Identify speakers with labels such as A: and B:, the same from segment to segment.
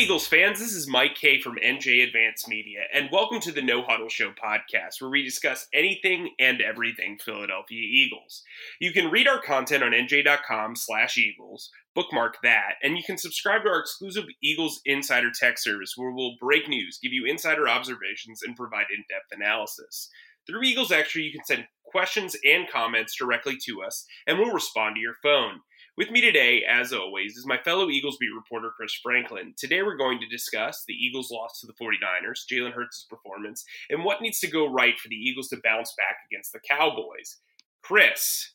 A: Hey, Eagles fans, this is Mike Kaye from NJ Advance Media, and welcome to the No Huddle Show podcast, where we discuss anything and everything Philadelphia Eagles. You can read our content on nj.com slash Eagles, bookmark that, and you can subscribe to our exclusive Eagles Insider Text service, where we'll break news, give you insider observations, and provide in-depth analysis. Through Eagles Extra, you can send questions and comments directly to us, and we'll respond to your phone. With me today, as always, is my fellow Eagles beat reporter Chris Franklin. Today we're going to discuss the Eagles' loss to the 49ers, Jalen Hurts' performance, and what needs to go right for the Eagles to bounce back against the Cowboys. Chris,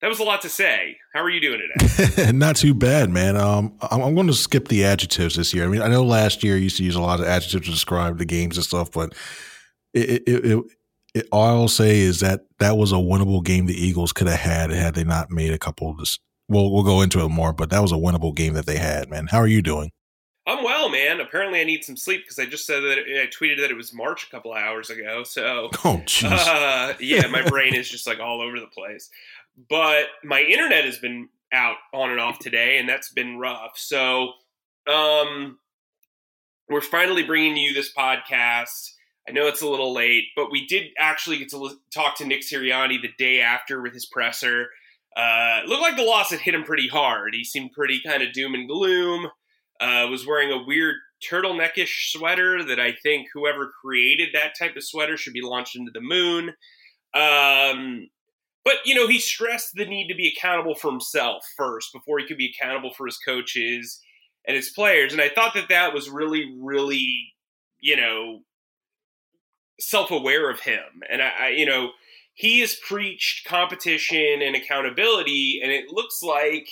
A: that was a lot to say. How are you doing
B: today? Not too bad, man. Um, I'm, I'm, going to skip the adjectives this year. I mean, I know last year I used to use a lot of adjectives to describe the games and stuff, but it, it, it, it all I'll say is that that was a winnable game the Eagles could have had had they not made a couple of we'll we'll go into it more, but that was a winnable game that they had, man. How are you doing?
A: I'm well, man. Apparently, I need some sleep because I just said that I tweeted that it was March a couple hours ago. So,
B: oh, jeez, uh,
A: yeah, my brain is just like all over the place. But my internet has been out on and off today, and that's been rough. So, um, we're finally bringing you this podcast. I know it's a little late, but we did actually get to talk to Nick Sirianni the day after with his presser uh, looked like the loss had hit him pretty hard. He seemed pretty kind of doom and gloom. Uh, was wearing a weird turtleneckish sweater that I think whoever created that type of sweater should be launched into the moon. Um, but you know, he stressed the need to be accountable for himself first before he could be accountable for his coaches and his players. And I thought that that was really, really, you know, self-aware of him. And I, I you know he has preached competition and accountability, and it looks like,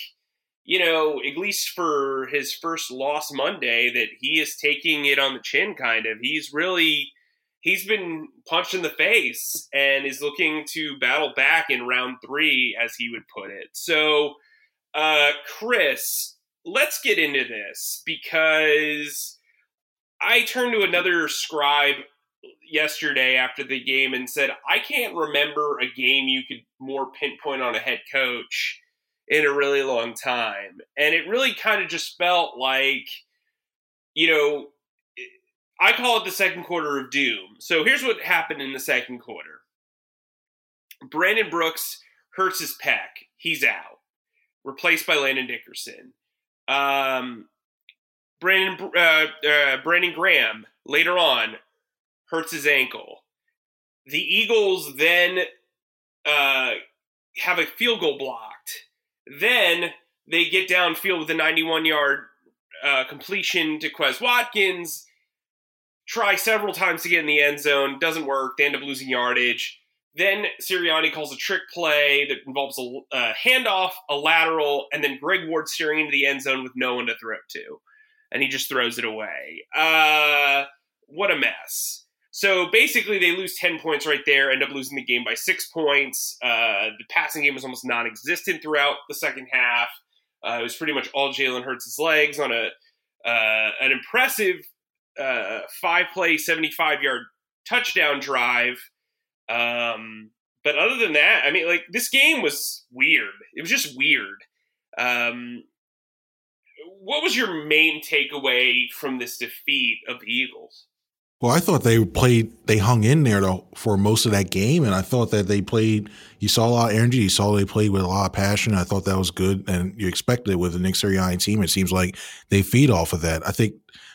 A: you know, at least for his first loss Monday, that he is taking it on the chin, kind of. He's really he's been punched in the face and is looking to battle back in round three, as he would put it. So, uh, Chris, let's get into this because I turned to another scribe yesterday after the game and said, I can't remember a game you could more pinpoint on a head coach in a really long time. And it really kind of just felt like, you know, I call it the second quarter of doom. So here's what happened in the second quarter Brandon Brooks hurts his pec. He's out, replaced by Landon Dickerson. Um, Brandon, uh, uh, Brandon Graham later on hurts his ankle. The Eagles then uh, have a field goal blocked. Then they get downfield with a 91 yard uh, completion to Quez Watkins. Try several times to get in the end zone, doesn't work. They end up losing yardage. Then Sirianni calls a trick play that involves a, a handoff, a lateral, and then Greg Ward steering into the end zone with no one to throw it to, and he just throws it away. Uh, what a mess. So basically, they lose 10 points right there, end up losing the game by six points. Uh, the passing game was almost non existent throughout the second half. Uh, it was pretty much all Jalen Hurts' legs on a uh, an impressive uh, five play, 75 yard touchdown drive. Um, but other than that, I mean, like this game was weird. It was just weird. Um, what was your main takeaway from this defeat of the Eagles?
B: Well, I thought they played, they hung in there for most of that game, and I thought that they played. You saw a lot of energy. You saw they played with a lot of passion. I thought that was good, and you expected it with the Nick Sirianni team. It seems like they feed off of that. I think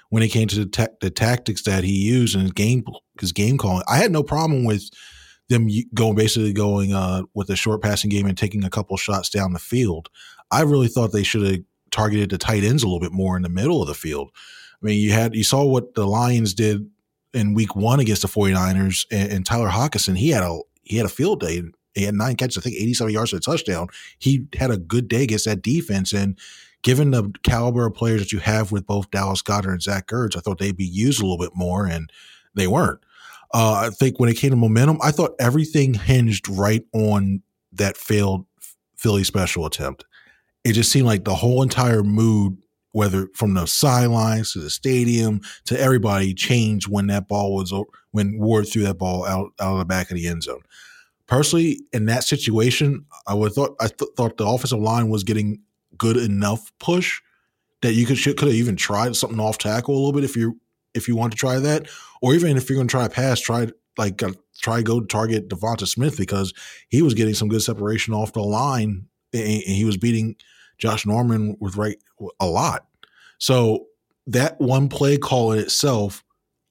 B: when it came to the, ta- the tactics that he used and his game, his game calling, I had no problem with them going basically going uh, with a short passing game and taking a couple shots down the field. I really thought they should have targeted the tight ends a little bit more in the middle of the field. I mean, you had you saw what the Lions did in week one against the 49ers and, and, Tyler Hockenson, he had a he had a field day. He had nine catches, I think 87 yards for a touchdown. He had a good day against that defense. And given the caliber of players that you have with both Dallas Goedert and Zach Ertz, I thought they'd be used a little bit more, and they weren't. Uh, I think when it came to momentum, I thought everything hinged right on that failed Philly special attempt. It just seemed like the whole entire mood whether from the sidelines to the stadium to everybody changed when that ball was when Ward threw that ball out out of the back of the end zone. Personally, in that situation, I would thought I th- thought the offensive line was getting good enough push that you could could have even tried something off tackle a little bit if you if you want to try that, or even if you're going to try a pass, try like uh, try go target DeVonta Smith because he was getting some good separation off the line and, and he was beating Josh Norman with right a lot. So that one play call in itself,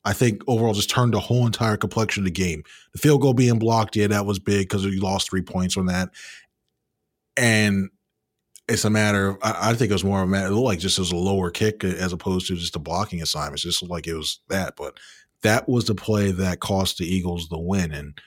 B: I think overall just turned the whole entire complexion of the game. The field goal being blocked, yeah, that was big because you lost three points on that. And it's a matter of I, I, think it was more of a matter. It looked like just as a lower kick as opposed to just a blocking assignment. Just like it was that, but that was the play that cost the Eagles the win. And,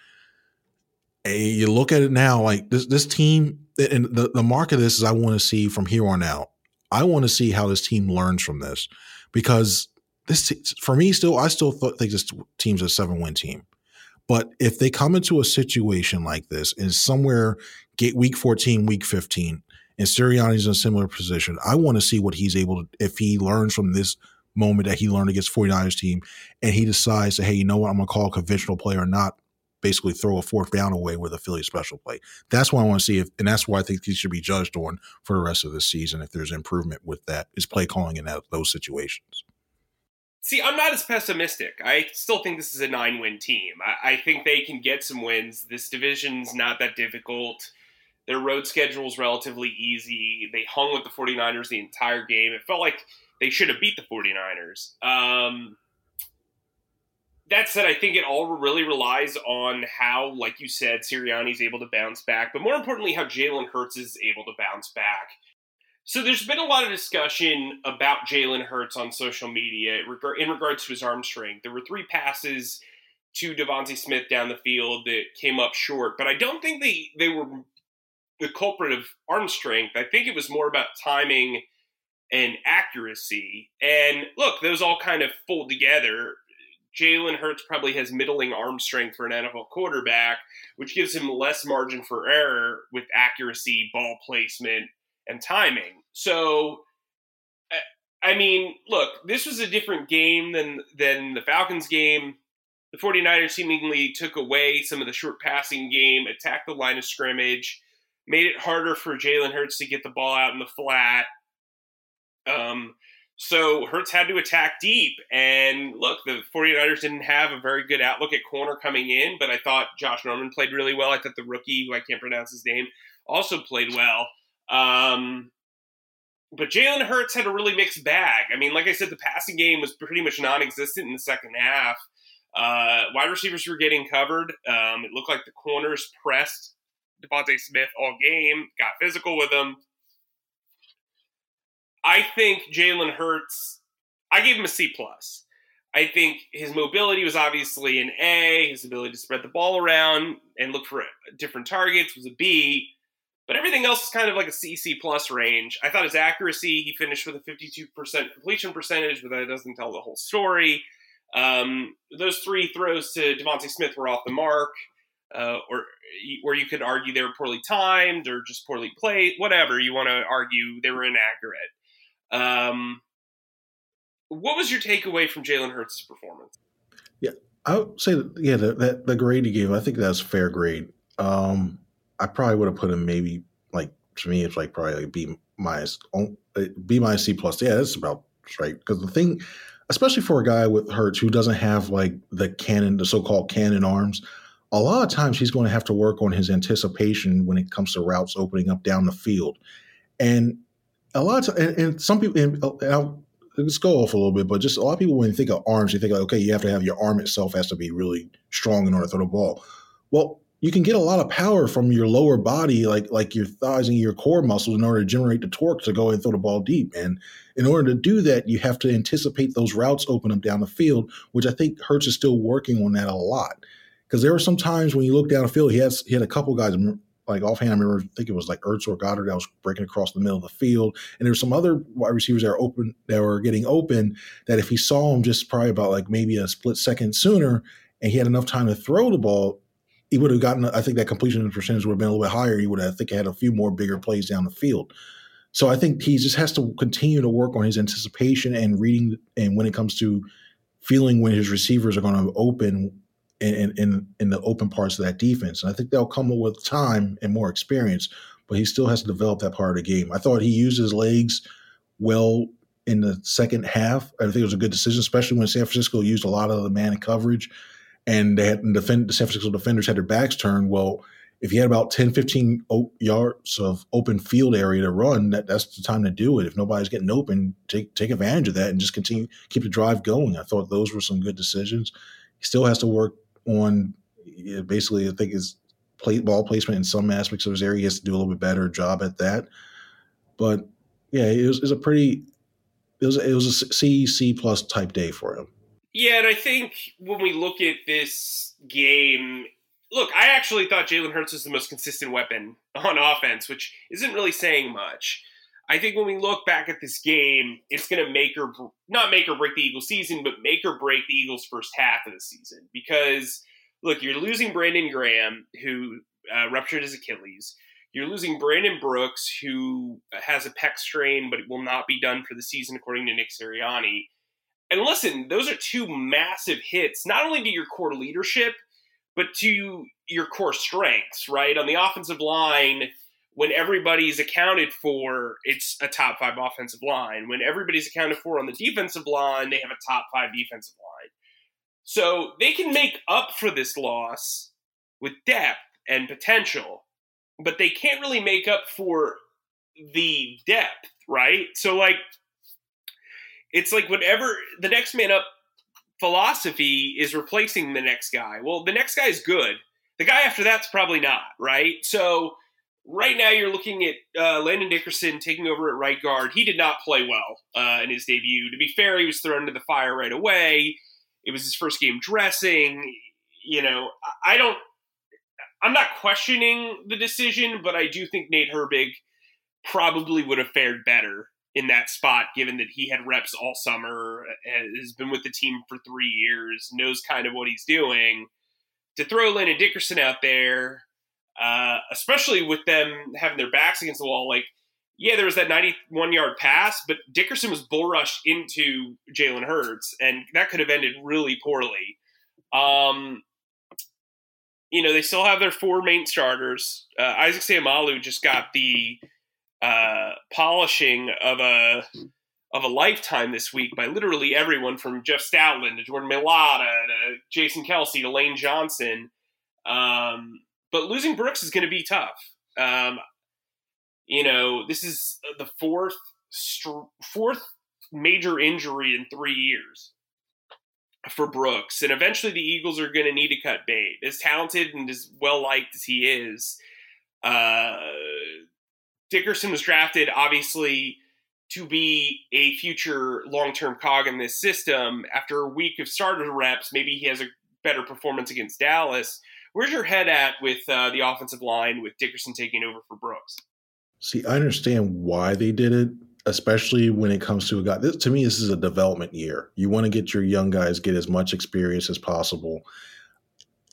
B: you look at it now, like this this team, and the the mark of this is I want to see from here on out. I want to see how this team learns from this because this for me still I still think this team's a seven win team. But if they come into a situation like this and somewhere get week 14, week 15, and Sirianni's in a similar position. I want to see what he's able to, if he learns from this moment that he learned against 49ers team and he decides to, hey, you know what, I'm going to call a conventional play or not basically throw a fourth down away with a Philly special play. That's what I want to see. If, and that's why I think he should be judged on for the rest of the season if there's improvement with that, is play calling in that, those situations.
A: See, I'm not as pessimistic. I still think this is a nine win team. I, I think they can get some wins. This division's not that difficult. Their road schedule is relatively easy. They hung with the 49ers the entire game. It felt like they should have beat the 49ers. Um, that said, I think it all really relies on how, like you said, Sirianni's able to bounce back, but more importantly, how Jalen Hurts is able to bounce back. So there's been a lot of discussion about Jalen Hurts on social media in regards to his arm strength. There were three passes to DeVonta Smith down the field that came up short, but I don't think they, they were the culprit of arm strength. I think it was more about timing and accuracy. And look, those all kind of fold together. Jalen Hurts probably has middling arm strength for an NFL quarterback, which gives him less margin for error with accuracy, ball placement, and timing. So, I mean, look, this was a different game than than the Falcons game. The 49ers seemingly took away some of the short passing game, attacked the line of scrimmage, made it harder for Jalen Hurts to get the ball out in the flat. Um, so Hurts had to attack deep. And look, the 49ers didn't have a very good outlook at corner coming in, but I thought Josh Norman played really well. I thought the rookie, who I can't pronounce his name, also played well. Um, but Jalen Hurts had a really mixed bag. I mean, like I said, the passing game was pretty much non existent in the second half. Uh, wide receivers were getting covered. Um, it looked like the corners pressed DeVonta Smith all game, got physical with him. I think Jalen Hurts. I gave him a C plus. I think his mobility was obviously an A. His ability to spread the ball around and look for different targets was a B. But everything else is kind of like a C C plus range. I thought his accuracy, he finished with a 52% completion percentage, but that doesn't tell the whole story. Um, those three throws to DeVonta Smith were off the mark uh, or where you could argue they were poorly timed or just poorly played, whatever you want to argue, they were inaccurate. Um, what was your takeaway from Jalen Hurts' performance?
B: Yeah, I would say that, yeah, the, that, the grade he gave, I think that's a fair grade. Um, I probably would have put him maybe like to me, it's like probably like B minus, B minus C plus. Yeah, that's about right. Because the thing, especially for a guy with Hurts who doesn't have like the cannon, the so called cannon arms a lot of times he's going to have to work on his anticipation when it comes to routes opening up down the field. And a lot of and, and some people, oh, and I'll, let's go off a little bit, but just a lot of people, when you think of arms, you think, like, okay, you have to have your arm itself has to be really strong in order to throw the ball. Well, you can get a lot of power from your lower body, like like your thighs and your core muscles, in order to generate the torque to go and throw the ball deep. And in order to do that, you have to anticipate those routes open up down the field, which I think Hurts is still working on that a lot because there were some times when you look down the field, he has he had a couple guys like offhand. I remember, I think it was like Ertz or Goedert that was breaking across the middle of the field, and there were some other wide receivers that were open that were getting open. That if he saw him just probably about like maybe a split second sooner, and he had enough time to throw the ball, he would have gotten. I think that completion percentage would have been a little bit higher. He would have, I think, had a few more bigger plays down the field. So I think he just has to continue to work on his anticipation and reading, and when it comes to feeling when his receivers are going to open in, in in the open parts of that defense. And I think they'll come with time and more experience, but he still has to develop that part of the game. I thought he used his legs well in the second half. I think it was a good decision, especially when San Francisco used a lot of the man coverage and they had the, defend, the San Francisco defenders had their backs turned. Well, if you had about 10, 15 yards of open field area to run, that, that's the time to do it. If nobody's getting open, take take advantage of that and just continue keep the drive going. I thought those were some good decisions. He still has to work on basically, I think his play, ball placement in some aspects of his area. He has to do a little bit better job at that. But yeah, it was, it was a pretty it was it was a C C plus type day for him.
A: Yeah, and I think when we look at this game, look, I actually thought Jalen Hurts was the most consistent weapon on offense, which isn't really saying much. I think when we look back at this game, it's going to make or not make or break the Eagles' season, but make or break the Eagles' first half of the season. Because look, you're losing Brandon Graham, who uh, ruptured his Achilles. You're losing Brandon Brooks, who has a pec strain, but will not be done for the season, according to Nick Sirianni. And listen, those are two massive hits, not only to your core leadership, but to your core strengths, right? On the offensive line, when everybody's accounted for, it's a top five offensive line. When everybody's accounted for on the defensive line, they have a top five defensive line. So they can make up for this loss with depth and potential, but they can't really make up for the depth, right? So, like, it's like whatever the next man up philosophy is replacing the next guy. Well, the next guy is good. The guy after that's probably not, right? So right now you're looking at uh, Landon Dickerson taking over at right guard. He did not play well uh, in his debut. To be fair, he was thrown into the fire right away. It was his first game dressing. You know, I don't. I'm not questioning the decision, but I do think Nate Herbig probably would have fared better in that spot, given that he had reps all summer, has been with the team for three years, knows kind of what he's doing. To throw Landon Dickerson out there, uh, especially with them having their backs against the wall, like, yeah, there was that 91 yard pass, but Dickerson was bull rushed into Jalen Hurts, and that could have ended really poorly. Um, you know, they still have their four main starters. Uh, Isaac Seumalo just got the uh, polishing of a of a lifetime this week by literally everyone from Jeff Stoutland to Jordan Mailata to Jason Kelce to Lane Johnson. Um, but losing Brooks is going to be tough. Um, you know, this is the fourth fourth major injury in three years for Brooks, and eventually the Eagles are going to need to cut bait. As talented and as well liked as he is, uh, Dickerson was drafted, obviously, to be a future long term cog in this system. After a week of starter reps, maybe he has a better performance against Dallas. Where's your head at with uh, the offensive line with Dickerson taking over for Brooks?
B: See, I understand why they did it, especially when it comes to a guy. This, to me, this is a development year. You want to get your young guys get as much experience as possible.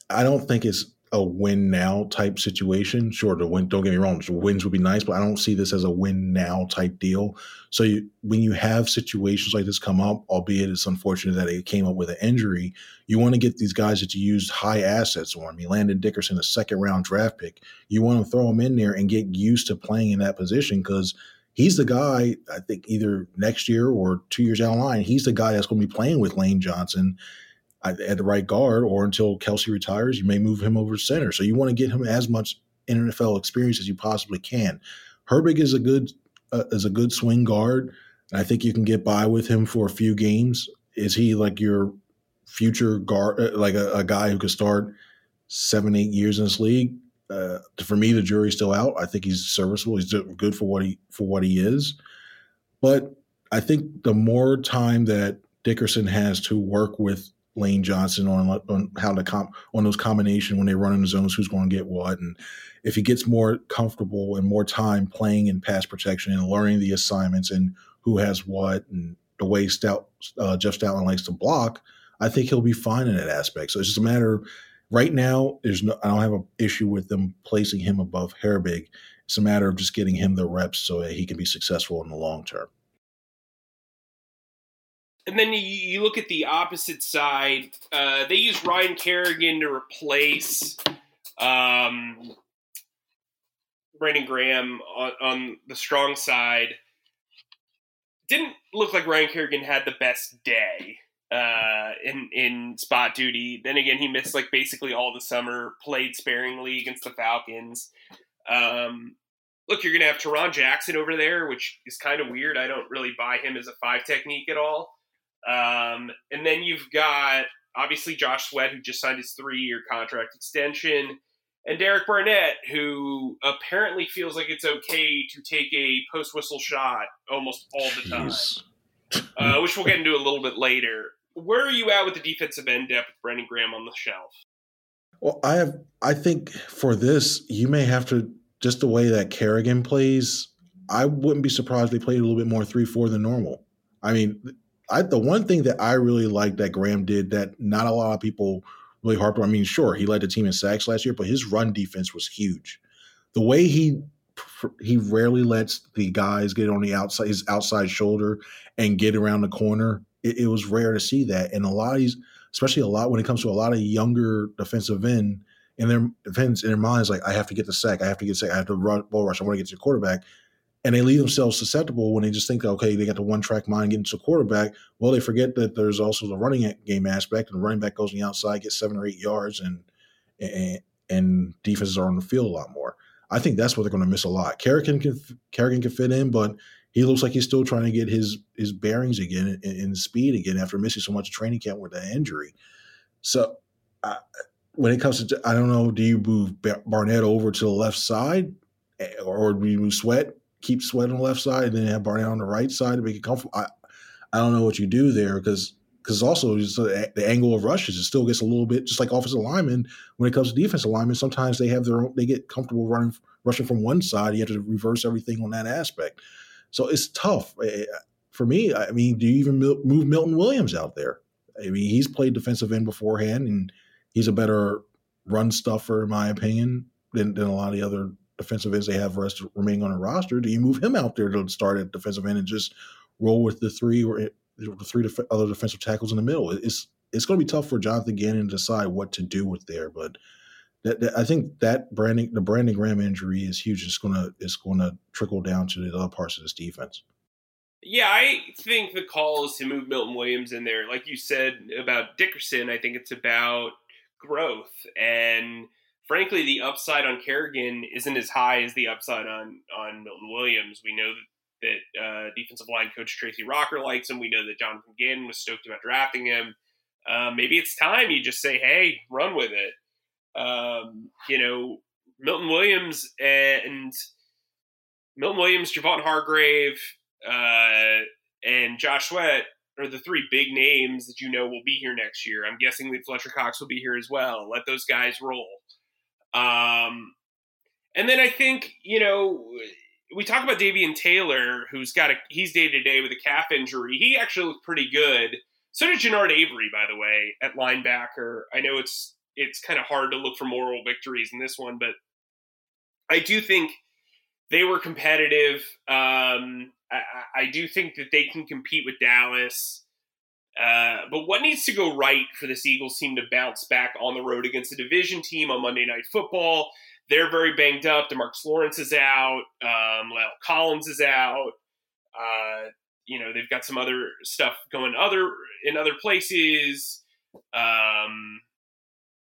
B: I don't think it's a win now type situation. Sure, the win. Don't get me wrong, wins would be nice, but I don't see this as a win now type deal. So you, when you have situations like this come up, albeit it's unfortunate that it came up with an injury, you want to get these guys that you used high assets on. I mean, Landon Dickerson, a second round draft pick, you want to throw him in there and get used to playing in that position because he's the guy. I think either next year or two years down the line, he's the guy that's going to be playing with Lane Johnson at the right guard, or until Kelce retires, you may move him over center. So you want to get him as much NFL experience as you possibly can. Herbig is a good uh, is a good swing guard. and I think you can get by with him for a few games. Is he like your future guard, uh, like a, a guy who could start seven, eight years in this league? Uh, for me, the jury's still out. I think he's serviceable. He's good for what he for what he is. But I think the more time that Dickerson has to work with Lane Johnson on on how to comp on those combination when they run in the zones, who's going to get what, and if he gets more comfortable and more time playing in pass protection and learning the assignments and who has what and the way Stout uh, Jeff Stoutland likes to block, I think he'll be fine in that aspect. So it's just a matter. Right now, there's no. I don't have an issue with them placing him above Herbig. It's a matter of just getting him the reps so that he can be successful in the long term
A: and then you, look at the opposite side. Uh, they use Ryan Kerrigan to replace um, Brandon Graham on, on, the strong side. didn't look like Ryan Kerrigan had the best day uh, in in spot duty. Then again, he missed like basically all the summer. Played sparingly against the Falcons. Um, look, you're gonna have Tarron Jackson over there, which is kind of weird. I don't really buy him as a five technique at all. Um, and then you've got obviously Josh Sweat, who just signed his three year contract extension, and Derek Barnett, who apparently feels like it's okay to take a post whistle shot almost all the time, uh, which we'll get into a little bit later. Where are you at with the defensive end depth with Brandon Graham on the shelf?
B: Well, I have. I think for this, you may have to just the way that Kerrigan plays. I wouldn't be surprised if they played a little bit more three four than normal. I mean, I the one thing that I really liked that Graham did that not a lot of people really harped on. I mean, sure, he led the team in sacks last year, but his run defense was huge. The way he he rarely lets the guys get on the outside his outside shoulder and get around the corner. It, it was rare to see that, and a lot of these, especially a lot when it comes to a lot of younger defensive end in their defense in their minds, like I have to get the sack, I have to get sack, I have to run ball rush, I want to get to the quarterback and they leave themselves susceptible when they just think, okay, they got the one track mind getting to quarterback. Well, they forget that there's also the running game aspect, and the running back goes on the outside, gets seven or eight yards, and and, and defenses are on the field a lot more. I think that's what they're going to miss a lot. Kerrigan can Kerrigan can fit in, but he looks like he's still trying to get his his bearings again and, and speed again after missing so much training camp with that injury. So. Uh, when it comes to, I don't know, do you move Barnett over to the left side, eh, or do you move Sweat keep Sweat on the left side and then have Barnett on the right side to make it comfortable. I, I don't know what you do there because because also the, the, angle of rushes it still gets a little bit just like offensive linemen when it comes to defensive linemen. Sometimes they have their own, they get comfortable running rushing from one side. You have to reverse everything on that aspect. So it's tough eh, eh, for me. I mean, do you even move Milton Williams out there? I mean, he's played defensive end beforehand, and he's a better run stuffer in my opinion than, than a lot of the other defensive ends they have rest remaining on the roster? Do you move him out there to start at defensive end and just roll with the three or eh, the three def- other defensive tackles in the middle? It's it's going to be tough for Jonathan Gannon to decide what to do with there, but. That, that, I think that branding, the Brandon Graham injury is huge. It's gonna, it's gonna trickle down to the other parts of this defense.
A: Yeah, I think the call is to move Milton Williams in there. Like you said about Dickerson, I think it's about growth and frankly, the upside on Kerrigan isn't as high as the upside on on Milton Williams. We know that, that uh, defensive line coach Tracy Rocker likes him. We know that Jonathan Gannon was stoked about drafting him. Uh, maybe it's time you just say, "Hey, run with it." Um, you know, Milton Williams and Milton Williams, Javon Hargrave, uh, and Josh Sweat are the three big names that you know will be here next year. I'm guessing that Fletcher Cox will be here as well. Let those guys roll. Um, and then I think you know we talk about Davion Taylor, who's got a he's day to day with a calf injury. He actually looked pretty good. So did Genard Avery, by the way, at linebacker. I know it's it's kind of hard to look for moral victories in this one, but I do think they were competitive. Um, I, I, do think that they can compete with Dallas. Uh, but what needs to go right for this Eagles team to bounce back on the road against a division team on Monday Night Football? They're very banged up. DeMarcus Lawrence is out. Um, La'el Collins is out. Uh, you know they've got some other stuff going other in other places. Um,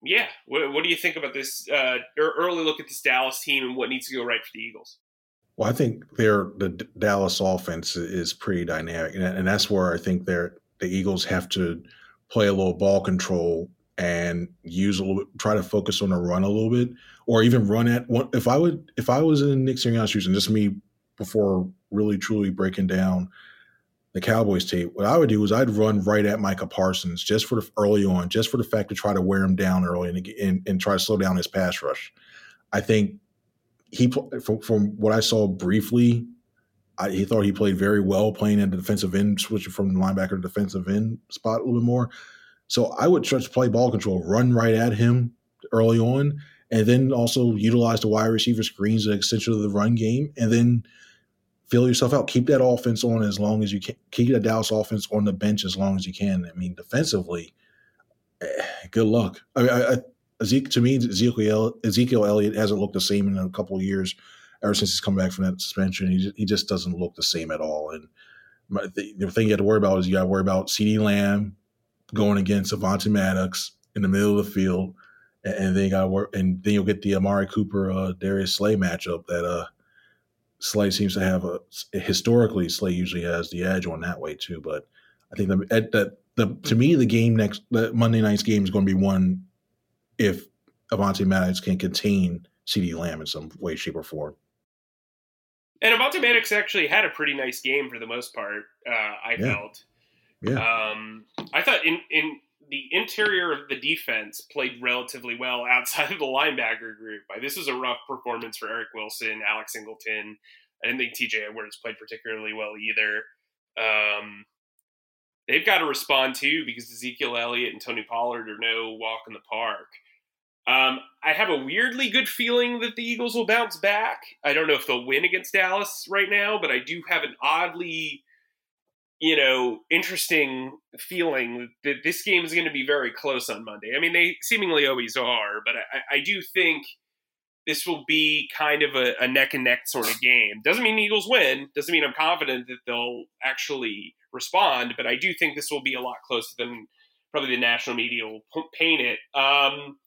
A: yeah, what, what, do you think about this uh, early look at this Dallas team and what needs to go right for the Eagles?
B: Well, I think their the Dallas offense is pretty dynamic, and that's where I think they're the Eagles have to play a little ball control and use a little bit, try to focus on the run a little bit, or even run at one. If I would, if I was in Nick Sirianni's shoes, and just me before really truly breaking down the Cowboys tape, what I would do is I'd run right at Micah Parsons just for the early on, just for the fact to try to wear him down early and, and, and try to slow down his pass rush. I think he, from, from what I saw briefly I, he thought he played very well playing at the defensive end, switching from linebacker to defensive end spot a little bit more. So I would try to play ball control, run right at him early on, and then also utilize the wide receiver screens as an extension of the run game, and then fill yourself out. Keep that offense on as long as you can. Keep the Dallas offense on the bench as long as you can. I mean, defensively, eh, good luck. I mean, I, I, Ezekiel, to me, Ezekiel, Ezekiel Elliott hasn't looked the same in a couple years ever since he's come back from that suspension. He just, he just doesn't look the same at all. And the, the thing you have to worry about is you got to worry about CeeDee Lamb going against Avonte Maddox in the middle of the field, and, and then you got work, and then you'll get the Amari Cooper uh, Darius Slay matchup that uh Slay seems to have a historically Slay usually has the edge on that way too. But I think that that the to me the game next the Monday night's game is going to be one if Avonte Maddox can contain CeeDee Lamb in some way, shape, or form.
A: And Avonte Maddox actually had a pretty nice game for the most part. Uh, I yeah. felt.
B: Yeah.
A: Um, I thought in in the interior of the defense played relatively well outside of the linebacker group. This was a rough performance for Eric Wilson, Alex Singleton. I didn't think TJ Edwards played particularly well either. Um, they've got to respond too because Ezekiel Elliott and Tony Pollard are no walk in the park. Um, I have a weirdly good feeling that the Eagles will bounce back. I don't know if they'll win against Dallas right now, but I do have an oddly, you know, interesting feeling that this game is going to be very close on Monday. I mean, they seemingly always are, but I, I do think this will be kind of a, a neck and neck sort of game. Doesn't mean Eagles win. Doesn't mean I'm confident that they'll actually respond, but I do think this will be a lot closer than probably the national media will paint it. Um,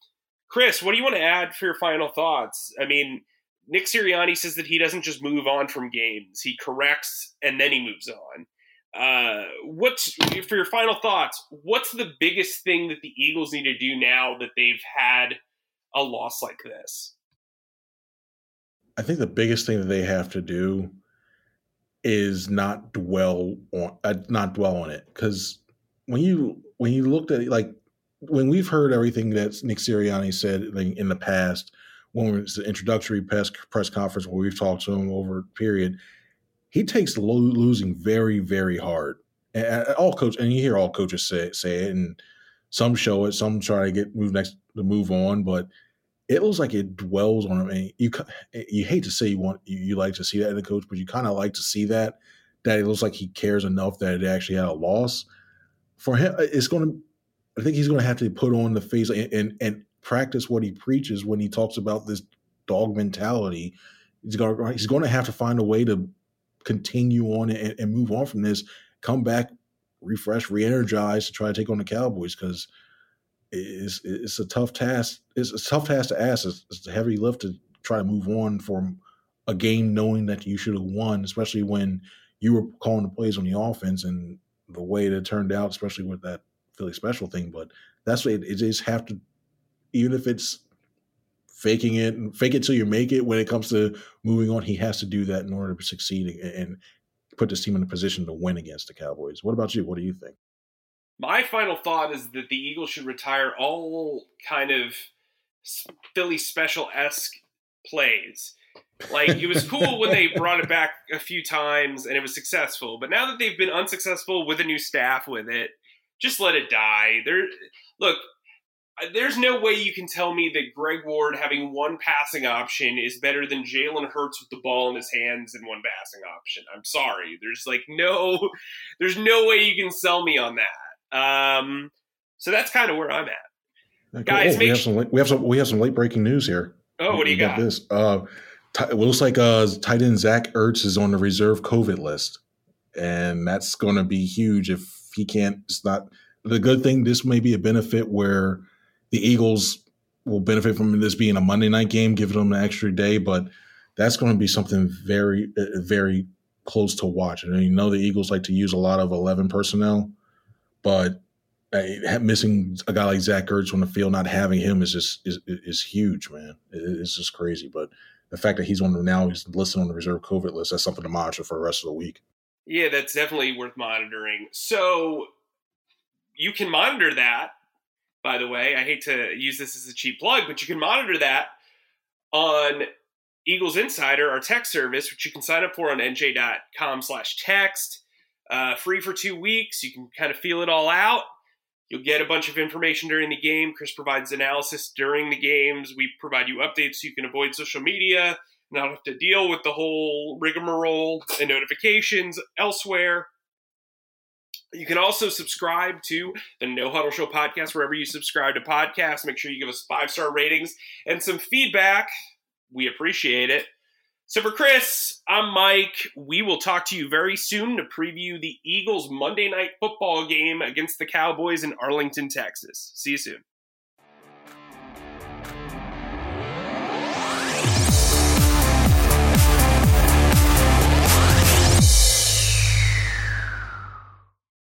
A: Chris, what do you want to add for your final thoughts? I mean, Nick Sirianni says that he doesn't just move on from games; he corrects and then he moves on. Uh, what's for your final thoughts? What's the biggest thing that the Eagles need to do now that they've had a loss like this?
B: I think the biggest thing that they have to do is not dwell on uh, not dwell on it because when you when you looked at it like when we've heard everything that Nick Sirianni said in the past, when it was the introductory press press conference where we've talked to him over a period, he takes lo- losing very very hard. And all coach and you hear all coaches say say it, and some show it, some try to get move next to move on, but it looks like it dwells on him. And you eh, you hate to say you want you, you like to see that in the coach, but you kind of like to see that that it looks like he cares enough that it actually had a loss for him. Eh, it's going to I think he's going to have to put on the face and, and, and practice what he preaches when he talks about this dog mentality. He's going to, he's going to have to find a way to continue on and, and move on from this, come back, refresh, re-energize to try to take on the Cowboys because it's it's a tough task. It's a tough task to ask. It's, it's a heavy lift to try to move on from a game knowing that you should have won, especially when you were calling the plays on the offense and the way it turned out, especially with that Philly special thing, but that's what it, it just have to, even if it's faking it, fake it till you make it. When it comes to moving on, he has to do that in order to succeed and, and put this team in a position to win against the Cowboys. What about you? What do you think?
A: My final thought is that the Eagles should retire all kind of Philly special esque plays. Like it was cool when they brought it back a few times and it was successful, but now that they've been unsuccessful with a new staff with it, just let it die. There, look, there's no way you can tell me that Greg Ward having one passing option is better than Jalen Hurts with the ball in his hands and one passing option. I'm sorry. There's like no, there's no way you can sell me on that. Um, so that's kind of where I'm at.
B: Okay. Guys, oh, we have some we have some we have some late breaking news here.
A: Oh, what do you got?
B: This uh, t- it looks like uh, tight end Zach Ertz is on the reserve COVID list, and that's going to be huge if he can't, it's not the good thing. This may be a benefit where the Eagles will benefit from this being a Monday night game, giving them an extra day, but that's going to be something very, very close to watch. And you know, the Eagles like to use a lot of 11 personnel, but missing a guy like Zach Ertz on the field, not having him is just is, is huge, man. It's just crazy. But the fact that he's on now he's listed on the reserve COVID list, that's something to monitor for the rest of the week.
A: Yeah, that's definitely worth monitoring. So you can monitor that, by the way. I hate to use this as a cheap plug, but you can monitor that on Eagles Insider, our text service, which you can sign up for on nj.com slash text. Uh, free for two weeks. You can kind of feel it all out. You'll get a bunch of information during the game. Chris provides analysis during the games. We provide you updates so you can avoid social media not have to deal with the whole rigmarole and notifications elsewhere. You can also subscribe to the No Huddle Show podcast wherever you subscribe to podcasts. Make sure you give us five star ratings and some feedback. We appreciate it. So for Chris, I'm Mike. We will talk to you very soon to preview the Eagles Monday night football game against the Cowboys in Arlington, Texas. See you soon.